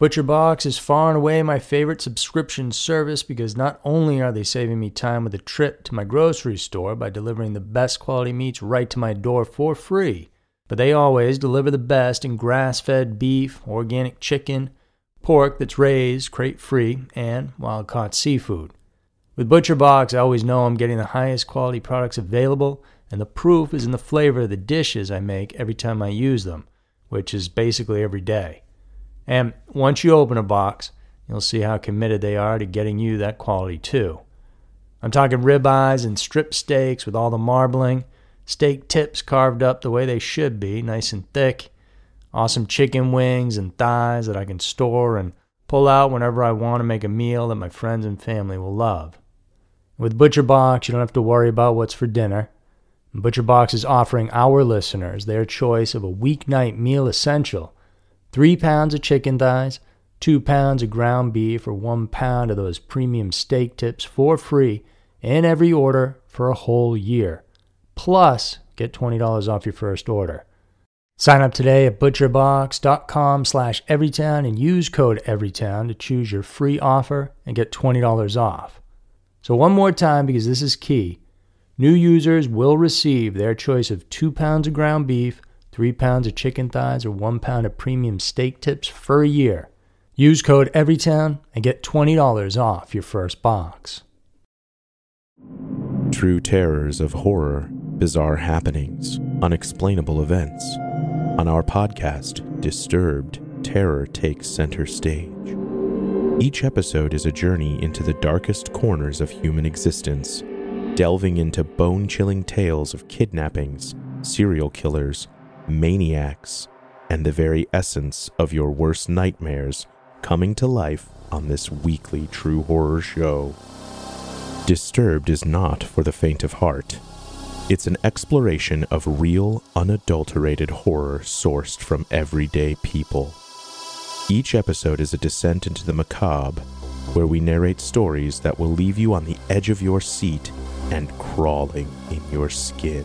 ButcherBox is far and away my favorite subscription service because not only are they saving me time with a trip to my grocery store by delivering the best quality meats right to my door for free, but they always deliver the best in grass fed beef, organic chicken, pork that's raised crate free, and wild caught seafood. With ButcherBox, I always know I'm getting the highest quality products available, and the proof is in the flavor of the dishes I make every time I use them, which is basically every day. And once you open a box, you'll see how committed they are to getting you that quality too. I'm talking ribeyes and strip steaks with all the marbling, steak tips carved up the way they should be, nice and thick, awesome chicken wings and thighs that I can store and pull out whenever I want to make a meal that my friends and family will love. With ButcherBox, you don't have to worry about what's for dinner. ButcherBox is offering our listeners their choice of a weeknight meal essential three pounds of chicken thighs, two pounds of ground beef, or one pound of those premium steak tips for free in every order for a whole year. Plus, get $20 off your first order. Sign up today at butcherbox.com slash everytown and use code everytown to choose your free offer and get $20 off. So one more time because this is key. New users will receive their choice of two pounds of ground beef, three pounds of chicken thighs, or one pound of premium steak tips for a year. Use code EVERYTOWN and get $20 off your first box. True terrors of horror, bizarre happenings, unexplainable events. On our podcast, Disturbed, terror takes center stage. Each episode is a journey into the darkest corners of human existence, delving into bone chilling tales of kidnappings, serial killers, maniacs, and the very essence of your worst nightmares coming to life on this weekly true horror show. Disturbed is not for the faint of heart. It's an exploration of real, unadulterated horror sourced from everyday people. Each episode is a descent into the macabre, where we narrate stories that will leave you on the edge of your seat and crawling in your skin.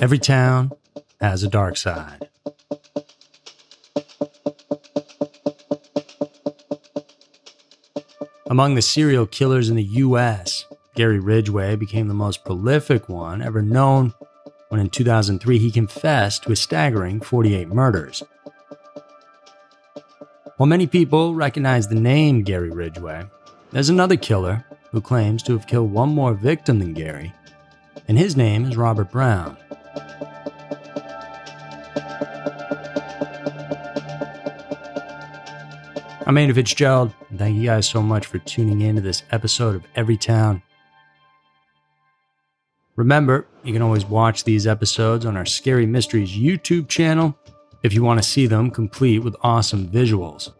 Every town has a dark side. Among the serial killers in the U.S., Gary Ridgway became the most prolific one ever known when in 2003 he confessed to a staggering 48 murders. While many people recognize the name Gary Ridgway, there's another killer who claims to have killed one more victim than Gary, and his name is Robert Browne. I'm Andy Fitzgerald, and thank you guys so much for tuning in to this episode of Every Town. Remember, you can always watch these episodes on our Scary Mysteries YouTube channel if you want to see them complete with awesome visuals.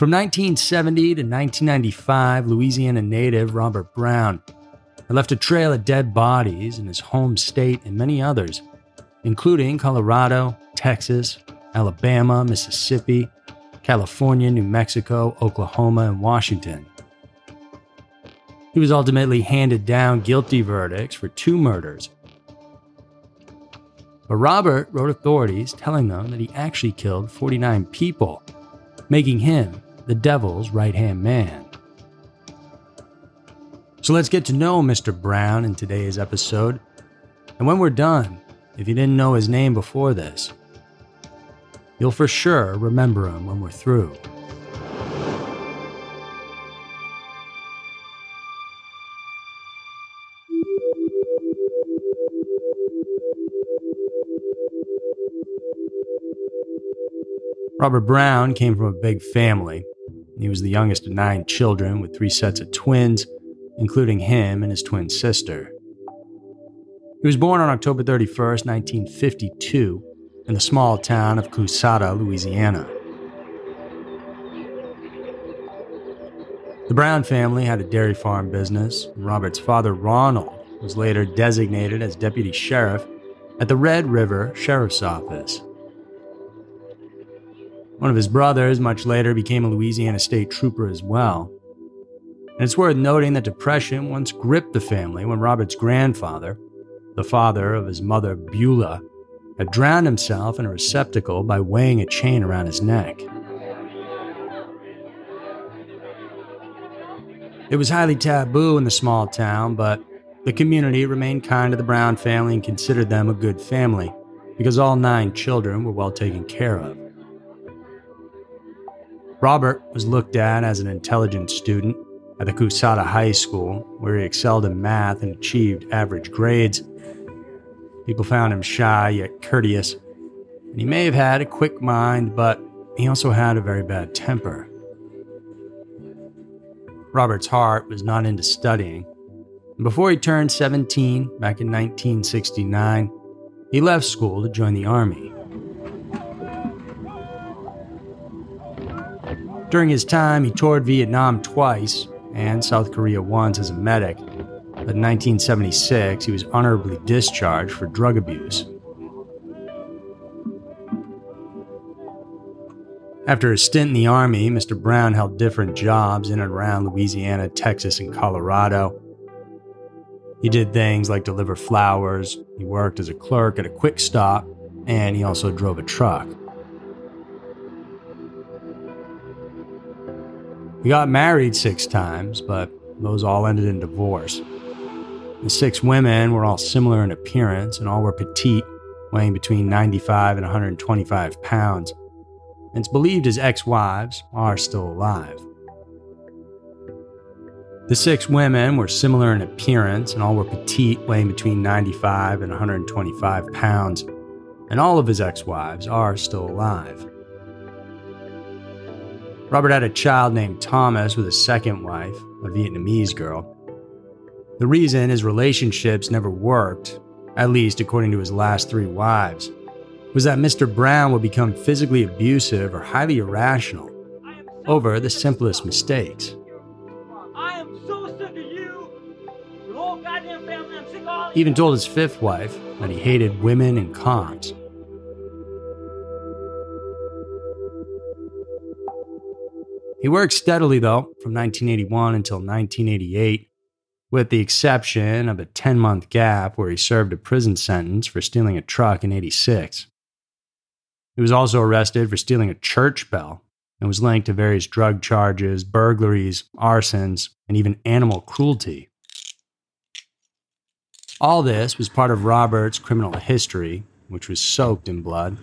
From 1970 to 1995, Louisiana native Robert Browne had left a trail of dead bodies in his home state and many others, including Colorado, Texas, Alabama, Mississippi, California, New Mexico, Oklahoma, and Washington. He was ultimately handed down guilty verdicts for two murders. But Robert wrote authorities telling them that he actually killed 49 people, making him the devil's right hand man. So let's get to know Mr. Browne in today's episode. And when we're done, if you didn't know his name before this, You'll for sure remember him when we're through. Robert Browne came from a big family. He was the youngest of nine children with three sets of twins, including him and his twin sister. He was born on October 31, 1952, in the small town of Coushatta, Louisiana. The Browne family had a dairy farm business, and Robert's father, Ronald, was later designated as deputy sheriff at the Red River Sheriff's Office. One of his brothers, much later, became a Louisiana state trooper as well. And it's worth noting that depression once gripped the family when Robert's grandfather, the father of his mother, Beulah, had drowned himself in a receptacle by weighing a chain around his neck. It was highly taboo in the small town, but the community remained kind to the Browne family and considered them a good family because all nine children were well taken care of. Robert was looked at as an intelligent student at the Coushatta High School, where he excelled in math and achieved average grades. People found him shy yet courteous, and he may have had a quick mind, but he also had a very bad temper. Robert's heart was not into studying. And before he turned 17, back in 1969, he left school to join the Army. During his time, he toured Vietnam twice and South Korea once as a medic. But in 1976, he was honorably discharged for drug abuse. After a stint in the Army, Mr. Browne held different jobs in and around Louisiana, Texas, and Colorado. He did things like deliver flowers, he worked as a clerk at a quick stop, and he also drove a truck. He got married six times, but those all ended in divorce. The six women were all similar in appearance and all were petite, weighing between 95 and 125 pounds. And it's believed his ex wives are still alive. The six women were similar in appearance and all were petite, weighing between 95 and 125 pounds, and all of his ex wives are still alive. Robert had a child named Thomas with his second wife, a Vietnamese girl. The reason his relationships never worked, at least according to his last three wives, was that Mr. Browne would become physically abusive or highly irrational over the simplest mistakes. He even told his fifth wife that he hated women and cons. He worked steadily, though, from 1981 until 1988, with the exception of a 10 month gap where he served a prison sentence for stealing a truck in 86. He was also arrested for stealing a church bell and was linked to various drug charges, burglaries, arsons, and even animal cruelty. All this was part of Robert's criminal history, which was soaked in blood,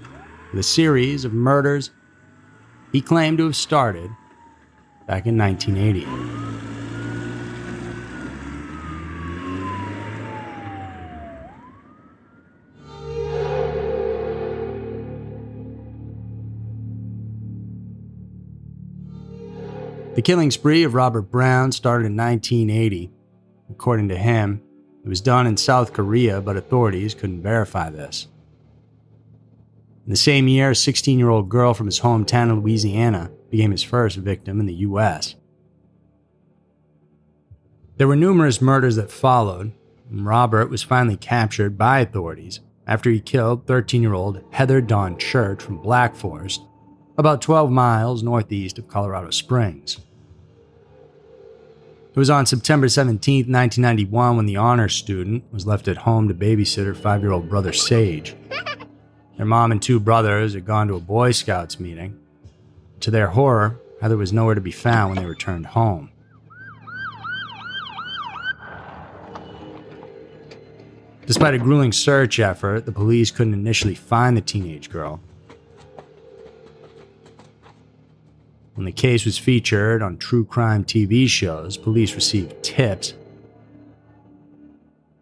with a series of murders he claimed to have started back in 1980. The killing spree of Robert Browne started in 1980. According to him, it was done in South Korea, but authorities couldn't verify this. In the same year, a 16 year old girl from his hometown of Louisiana became his first victim in the U.S. There were numerous murders that followed, and Robert was finally captured by authorities after he killed 13 year old Heather Dawn Church from Black Forest, about 12 miles northeast of Colorado Springs. It was on September 17, 1991, when the honor student was left at home to babysit her five year old brother Sage. Their mom and two brothers had gone to a Boy Scouts meeting, to their horror, Heather was nowhere to be found when they returned home. Despite a grueling search effort, the police couldn't initially find the teenage girl. When the case was featured on true crime TV shows, police received tips.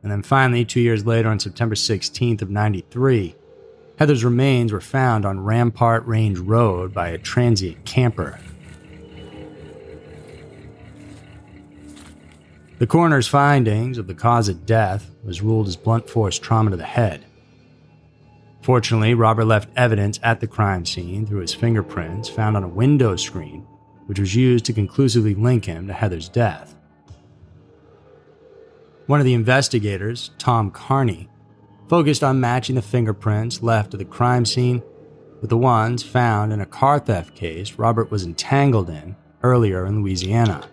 And then finally, two years later, on September 16th of 93, Heather's remains were found on Rampart Range Road by a transient camper. The coroner's findings of the cause of death was ruled as blunt force trauma to the head. Fortunately, Robert left evidence at the crime scene through his fingerprints found on a window screen, which was used to conclusively link him to Heather's death. One of the investigators, Tom Carney, focused on matching the fingerprints left at the crime scene with the ones found in a car theft case Robert was entangled in earlier in Louisiana.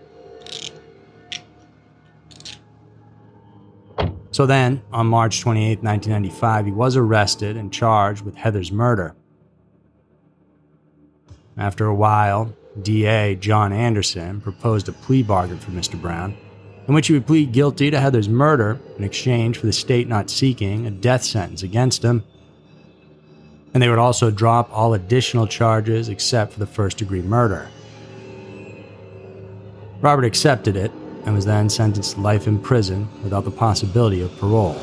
So then, on March 28, 1995, he was arrested and charged with Heather's murder. After a while, DA John Anderson proposed a plea bargain for Mr. Browne, in which he would plead guilty to Heather's murder in exchange for the state not seeking a death sentence against him. And they would also drop all additional charges except for the first degree murder. Robert accepted it and was then sentenced to life in prison without the possibility of parole.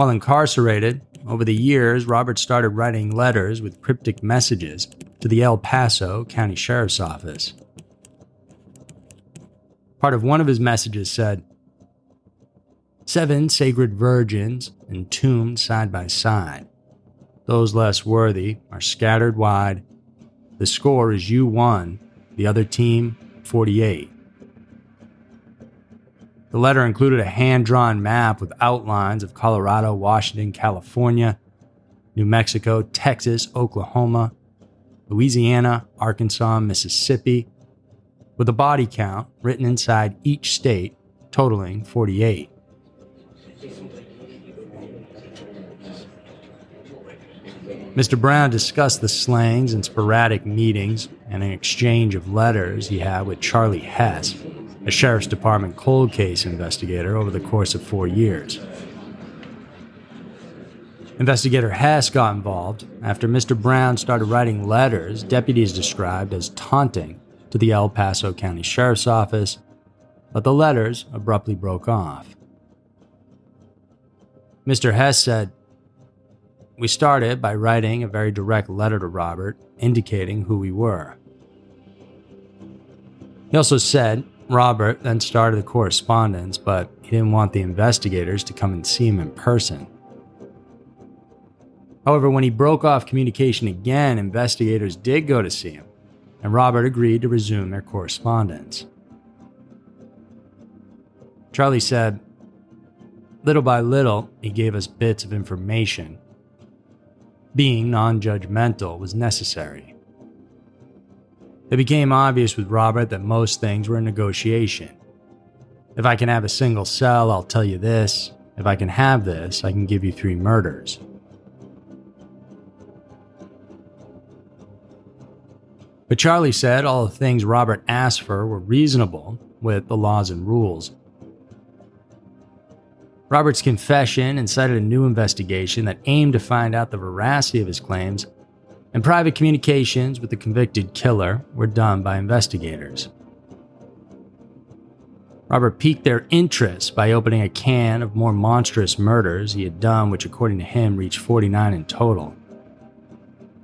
While incarcerated, over the years, Robert started writing letters with cryptic messages to the El Paso County Sheriff's Office. Part of one of his messages said, seven sacred virgins entombed side by side. Those less worthy are scattered wide. The score is you 1, the other team 48. The letter included a hand drawn map with outlines of Colorado, Washington, California, New Mexico, Texas, Oklahoma, Louisiana, Arkansas, Mississippi, with a body count written inside each state totaling 48. Mr. Browne discussed the slangs and sporadic meetings and an exchange of letters he had with Charlie Hess, a Sheriff's Department cold case investigator, over the course of four years. Investigator Hess got involved after Mr. Browne started writing letters deputies described as taunting to the El Paso County Sheriff's Office, but the letters abruptly broke off. Mr. Hess said, we started by writing a very direct letter to Robert indicating who we were. He also said Robert then started the correspondence, but he didn't want the investigators to come and see him in person. However, when he broke off communication again, investigators did go to see him, and Robert agreed to resume their correspondence. Charlie said, Little by little, he gave us bits of information being non judgmental was necessary. It became obvious with Robert that most things were a negotiation. If I can have a single cell, I'll tell you this. If I can have this, I can give you three murders. But Charlie said all the things Robert asked for were reasonable with the laws and rules. Robert's confession incited a new investigation that aimed to find out the veracity of his claims, and private communications with the convicted killer were done by investigators. Robert piqued their interest by opening a can of more monstrous murders he had done, which, according to him, reached 49 in total.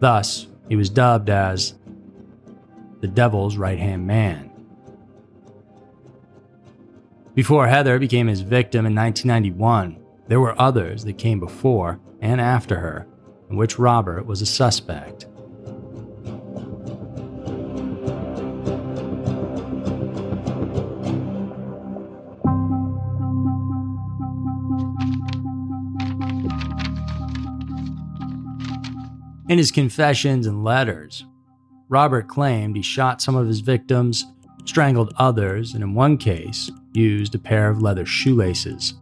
Thus, he was dubbed as the Devil's Right Hand Man. Before Heather became his victim in 1991, there were others that came before and after her, in which Robert was a suspect. In his confessions and letters, Robert claimed he shot some of his victims, strangled others, and in one case, used a pair of leather shoelaces.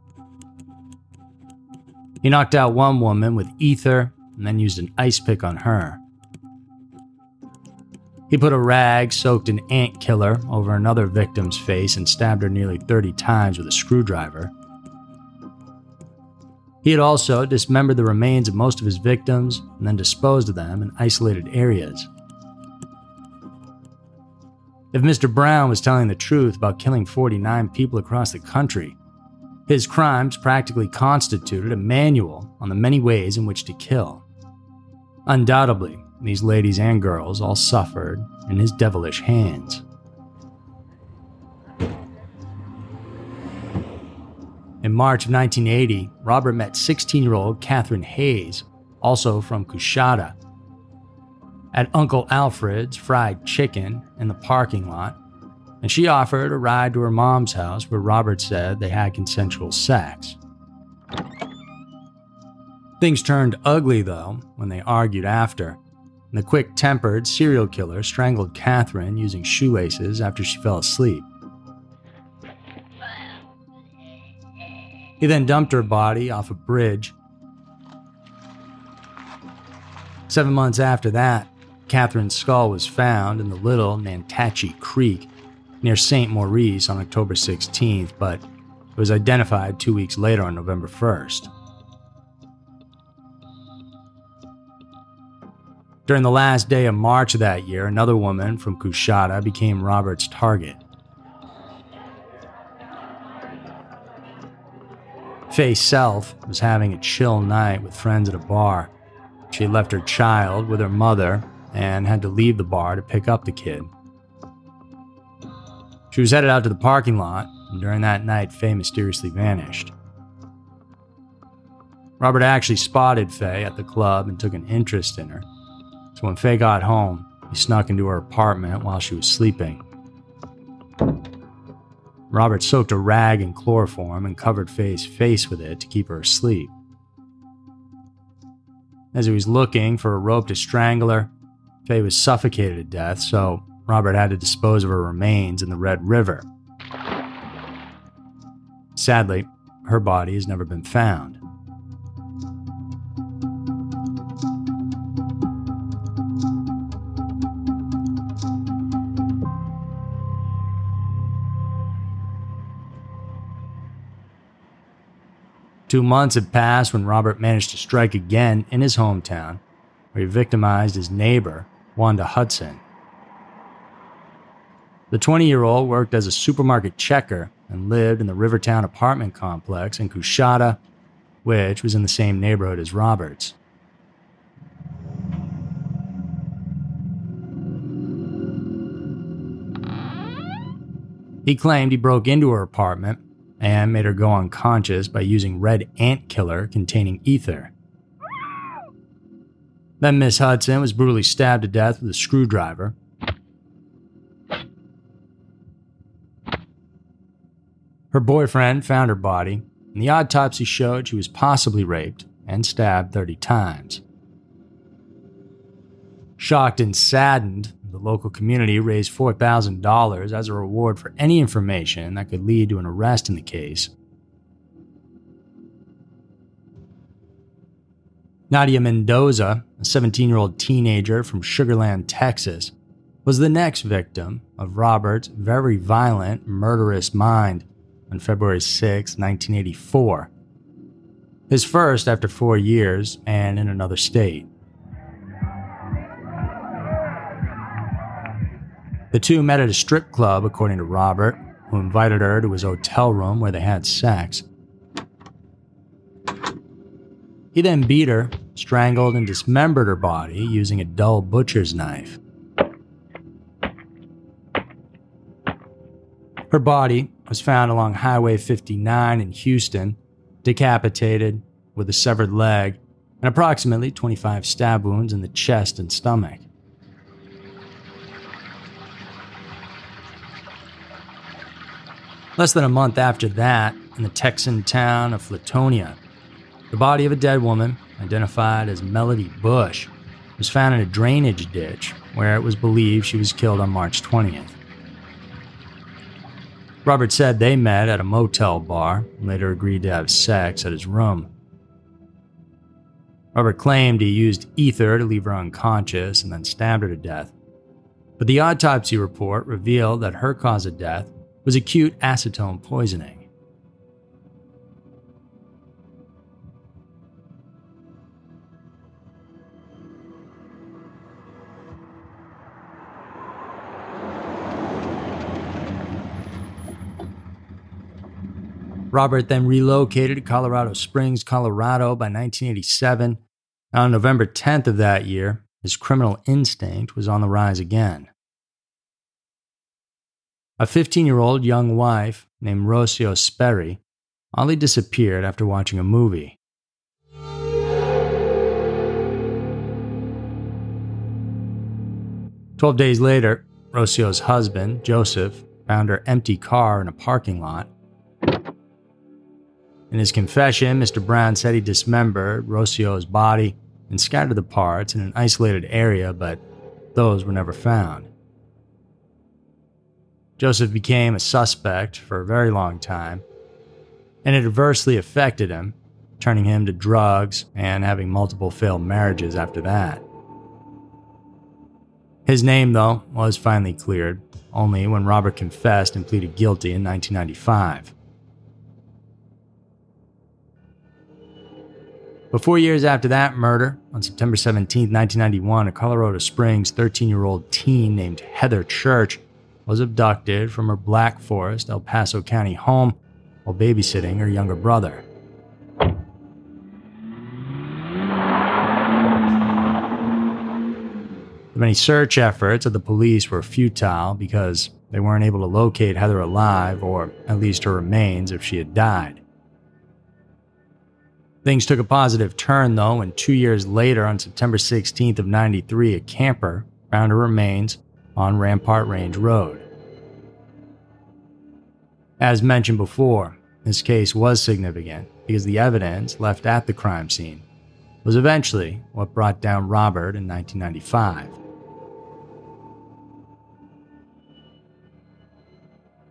He knocked out one woman with ether and then used an ice pick on her. He put a rag soaked in ant killer over another victim's face and stabbed her nearly 30 times with a screwdriver. He had also dismembered the remains of most of his victims and then disposed of them in isolated areas. If Mr. Browne was telling the truth about killing 49 people across the country, his crimes practically constituted a manual on the many ways in which to kill. Undoubtedly, these ladies and girls all suffered in his devilish hands. In March of 1980, Robert met 16 year old Catherine Hayes, also from Coushatta, at Uncle Alfred's Fried Chicken in the parking lot, and she offered a ride to her mom's house where Robert said they had consensual sex. Things turned ugly, though, when they argued after. The quick tempered serial killer strangled Catherine using shoelaces after she fell asleep. He then dumped her body off a bridge. Seven months after that, Catherine's skull was found in the Little Nantachie Creek near St. Maurice on October 16th, but it was identified two weeks later on November 1st. During the last day of March of that year, another woman from Coushatta became Robert's target. Faye Self was having a chill night with friends at a bar. She left her child with her mother and had to leave the bar to pick up the kid. She was headed out to the parking lot, and during that night, Faye mysteriously vanished. Robert actually spotted Faye at the club and took an interest in her. So when Faye got home, he snuck into her apartment while she was sleeping. Robert soaked a rag in chloroform and covered Faye's face with it to keep her asleep. As he was looking for a rope to strangle her, Faye was suffocated to death, so Robert had to dispose of her remains in the Red River. Sadly, her body has never been found. Two months had passed when Robert managed to strike again in his hometown, where he victimized his neighbor, Wanda Hudson. The 20 year old worked as a supermarket checker and lived in the Rivertown apartment complex in Coushatta, which was in the same neighborhood as Robert's. He claimed he broke into her apartment and made her go unconscious by using red ant killer containing ether. Then Miss Hudson was brutally stabbed to death with a screwdriver. Her boyfriend found her body, and the autopsy showed she was possibly raped and stabbed 30 times. Shocked and saddened, local community raised $4,000 as a reward for any information that could lead to an arrest in the case. Nadia Mendoza, a 17 year old teenager from Sugarland, Texas, was the next victim of Robert's very violent, murderous mind on February 6, 1984. His first after four years and in another state. The two met at a strip club, according to Robert, who invited her to his hotel room where they had sex. He then beat her, strangled, and dismembered her body using a dull butcher's knife. Her body was found along Highway 59 in Houston, decapitated with a severed leg and approximately 25 stab wounds in the chest and stomach. Less than a month after that, in the Texan town of Flatonia, the body of a dead woman, identified as Melody Bush, was found in a drainage ditch where it was believed she was killed on March 20th. Robert said they met at a motel bar and later agreed to have sex at his room. Robert claimed he used ether to leave her unconscious and then stabbed her to death. But the autopsy report revealed that her cause of death was acute acetone poisoning. Robert then relocated to Colorado Springs, Colorado by 1987. On November 10th of that year, his criminal instinct was on the rise again. A 15 year old young wife named Rocio Sperry only disappeared after watching a movie. Twelve days later, Rocio's husband, Joseph, found her empty car in a parking lot. In his confession, Mr. Browne said he dismembered Rocio's body and scattered the parts in an isolated area, but those were never found. Joseph became a suspect for a very long time, and it adversely affected him, turning him to drugs and having multiple failed marriages after that. His name, though, was finally cleared, only when Robert confessed and pleaded guilty in 1995. But four years after that murder, on September 17, 1991, a Colorado Springs 13 year old teen named Heather Church was abducted from her Black Forest, El Paso County home while babysitting her younger brother. The many search efforts of the police were futile because they weren't able to locate Heather alive, or at least her remains if she had died. Things took a positive turn though, and two years later, on September 16th of 93, a camper found her remains on Rampart Range Road. As mentioned before, this case was significant because the evidence left at the crime scene was eventually what brought down Robert in 1995.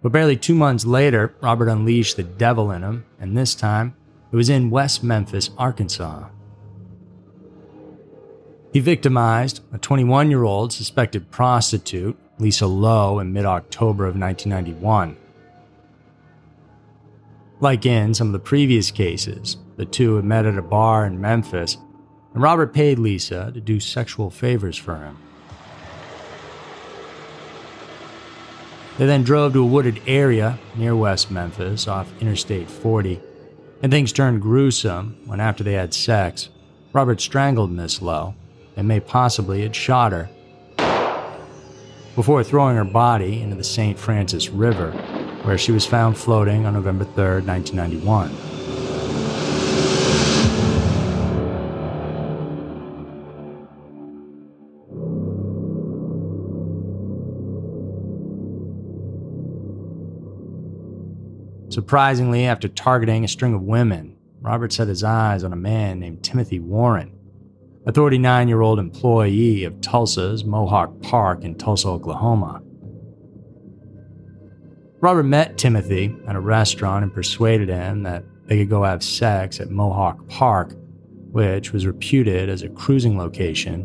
But barely two months later, Robert unleashed the devil in him, and this time it was in West Memphis, Arkansas. He victimized a 21 year old suspected prostitute, Lisa Lowe, in mid October of 1991. Like in some of the previous cases, the two had met at a bar in Memphis, and Robert paid Lisa to do sexual favors for him. They then drove to a wooded area near West Memphis off Interstate 40, and things turned gruesome when, after they had sex, Robert strangled Miss Lowe and may possibly had shot her before throwing her body into the St. Francis River, where she was found floating on November 3, 1991. Surprisingly, after targeting a string of women, Robert set his eyes on a man named Timothy Warren, a 39 year old employee of Tulsa's Mohawk Park in Tulsa, Oklahoma. Robert met Timothy at a restaurant and persuaded him that they could go have sex at Mohawk Park, which was reputed as a cruising location.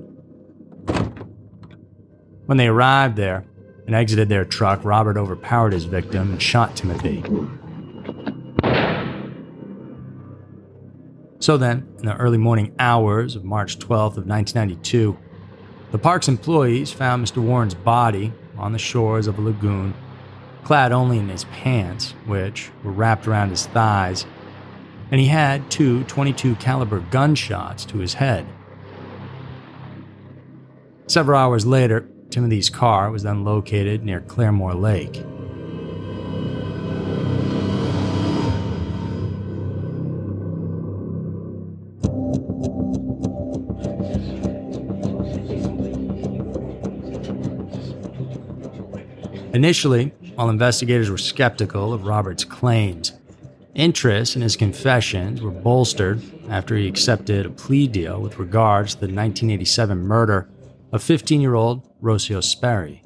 When they arrived there and exited their truck, Robert overpowered his victim and shot Timothy. So then, in the early morning hours of March 12th of 1992, the park's employees found Mr. Warren's body on the shores of a lagoon, clad only in his pants, which were wrapped around his thighs, and he had two 22 caliber gunshots to his head. Several hours later, Timothy's car was then located near Claremore Lake. Initially, while investigators were skeptical of Robert's claims, interest in his confessions were bolstered after he accepted a plea deal with regards to the 1987 murder of 15 year old Rocio Sperry.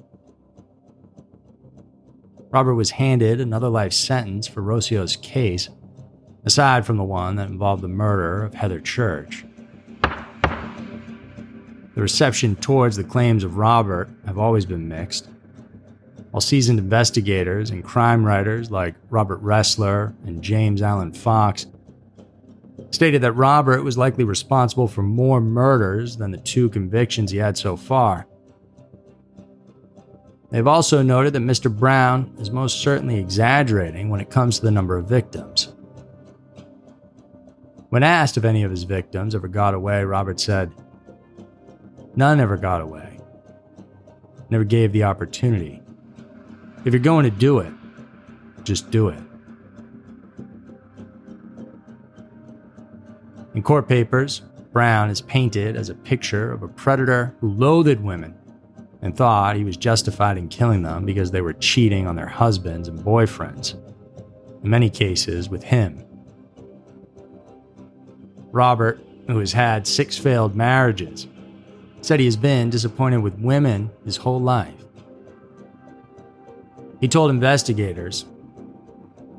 Robert was handed another life sentence for Rocio's case, aside from the one that involved the murder of Heather Church. The reception towards the claims of Robert have always been mixed while seasoned investigators and crime writers like Robert Ressler and James Alan Fox stated that Robert was likely responsible for more murders than the two convictions he had so far. They've also noted that Mr. Browne is most certainly exaggerating when it comes to the number of victims. When asked if any of his victims ever got away, Robert said, None ever got away. Never gave the opportunity. If you're going to do it, just do it. In court papers, Browne is painted as a picture of a predator who loathed women and thought he was justified in killing them because they were cheating on their husbands and boyfriends, in many cases with him. Robert, who has had six failed marriages, said he has been disappointed with women his whole life. He told investigators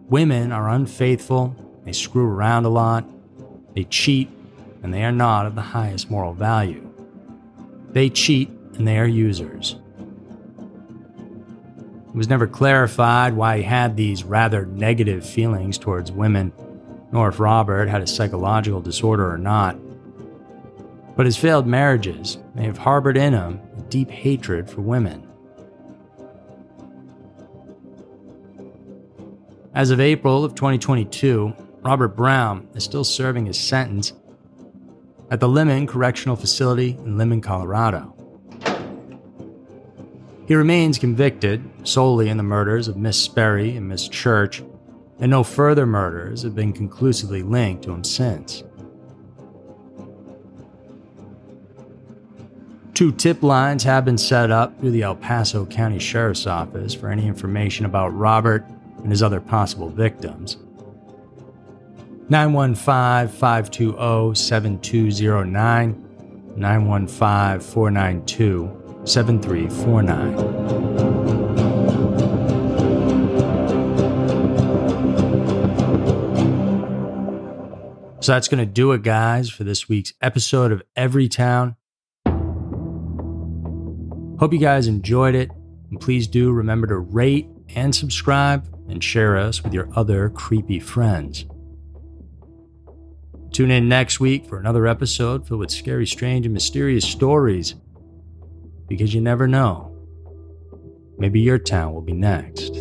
women are unfaithful, they screw around a lot, they cheat, and they are not of the highest moral value. They cheat and they are users. It was never clarified why he had these rather negative feelings towards women nor if Robert had a psychological disorder or not. But his failed marriages may have harbored in him a deep hatred for women. As of April of 2022, Robert Browne is still serving his sentence at the Limon Correctional Facility in Limon, Colorado. He remains convicted solely in the murders of Miss Sperry and Miss Church and no further murders have been conclusively linked to him since. Two tip lines have been set up through the El Paso County Sheriff's Office for any information about Robert and his other possible victims. 915 520 7209, 915 492 7349. So that's going to do it, guys, for this week's episode of Every Town. Hope you guys enjoyed it. And please do remember to rate and subscribe and share us with your other creepy friends. Tune in next week for another episode filled with scary, strange, and mysterious stories. Because you never know. Maybe your town will be next.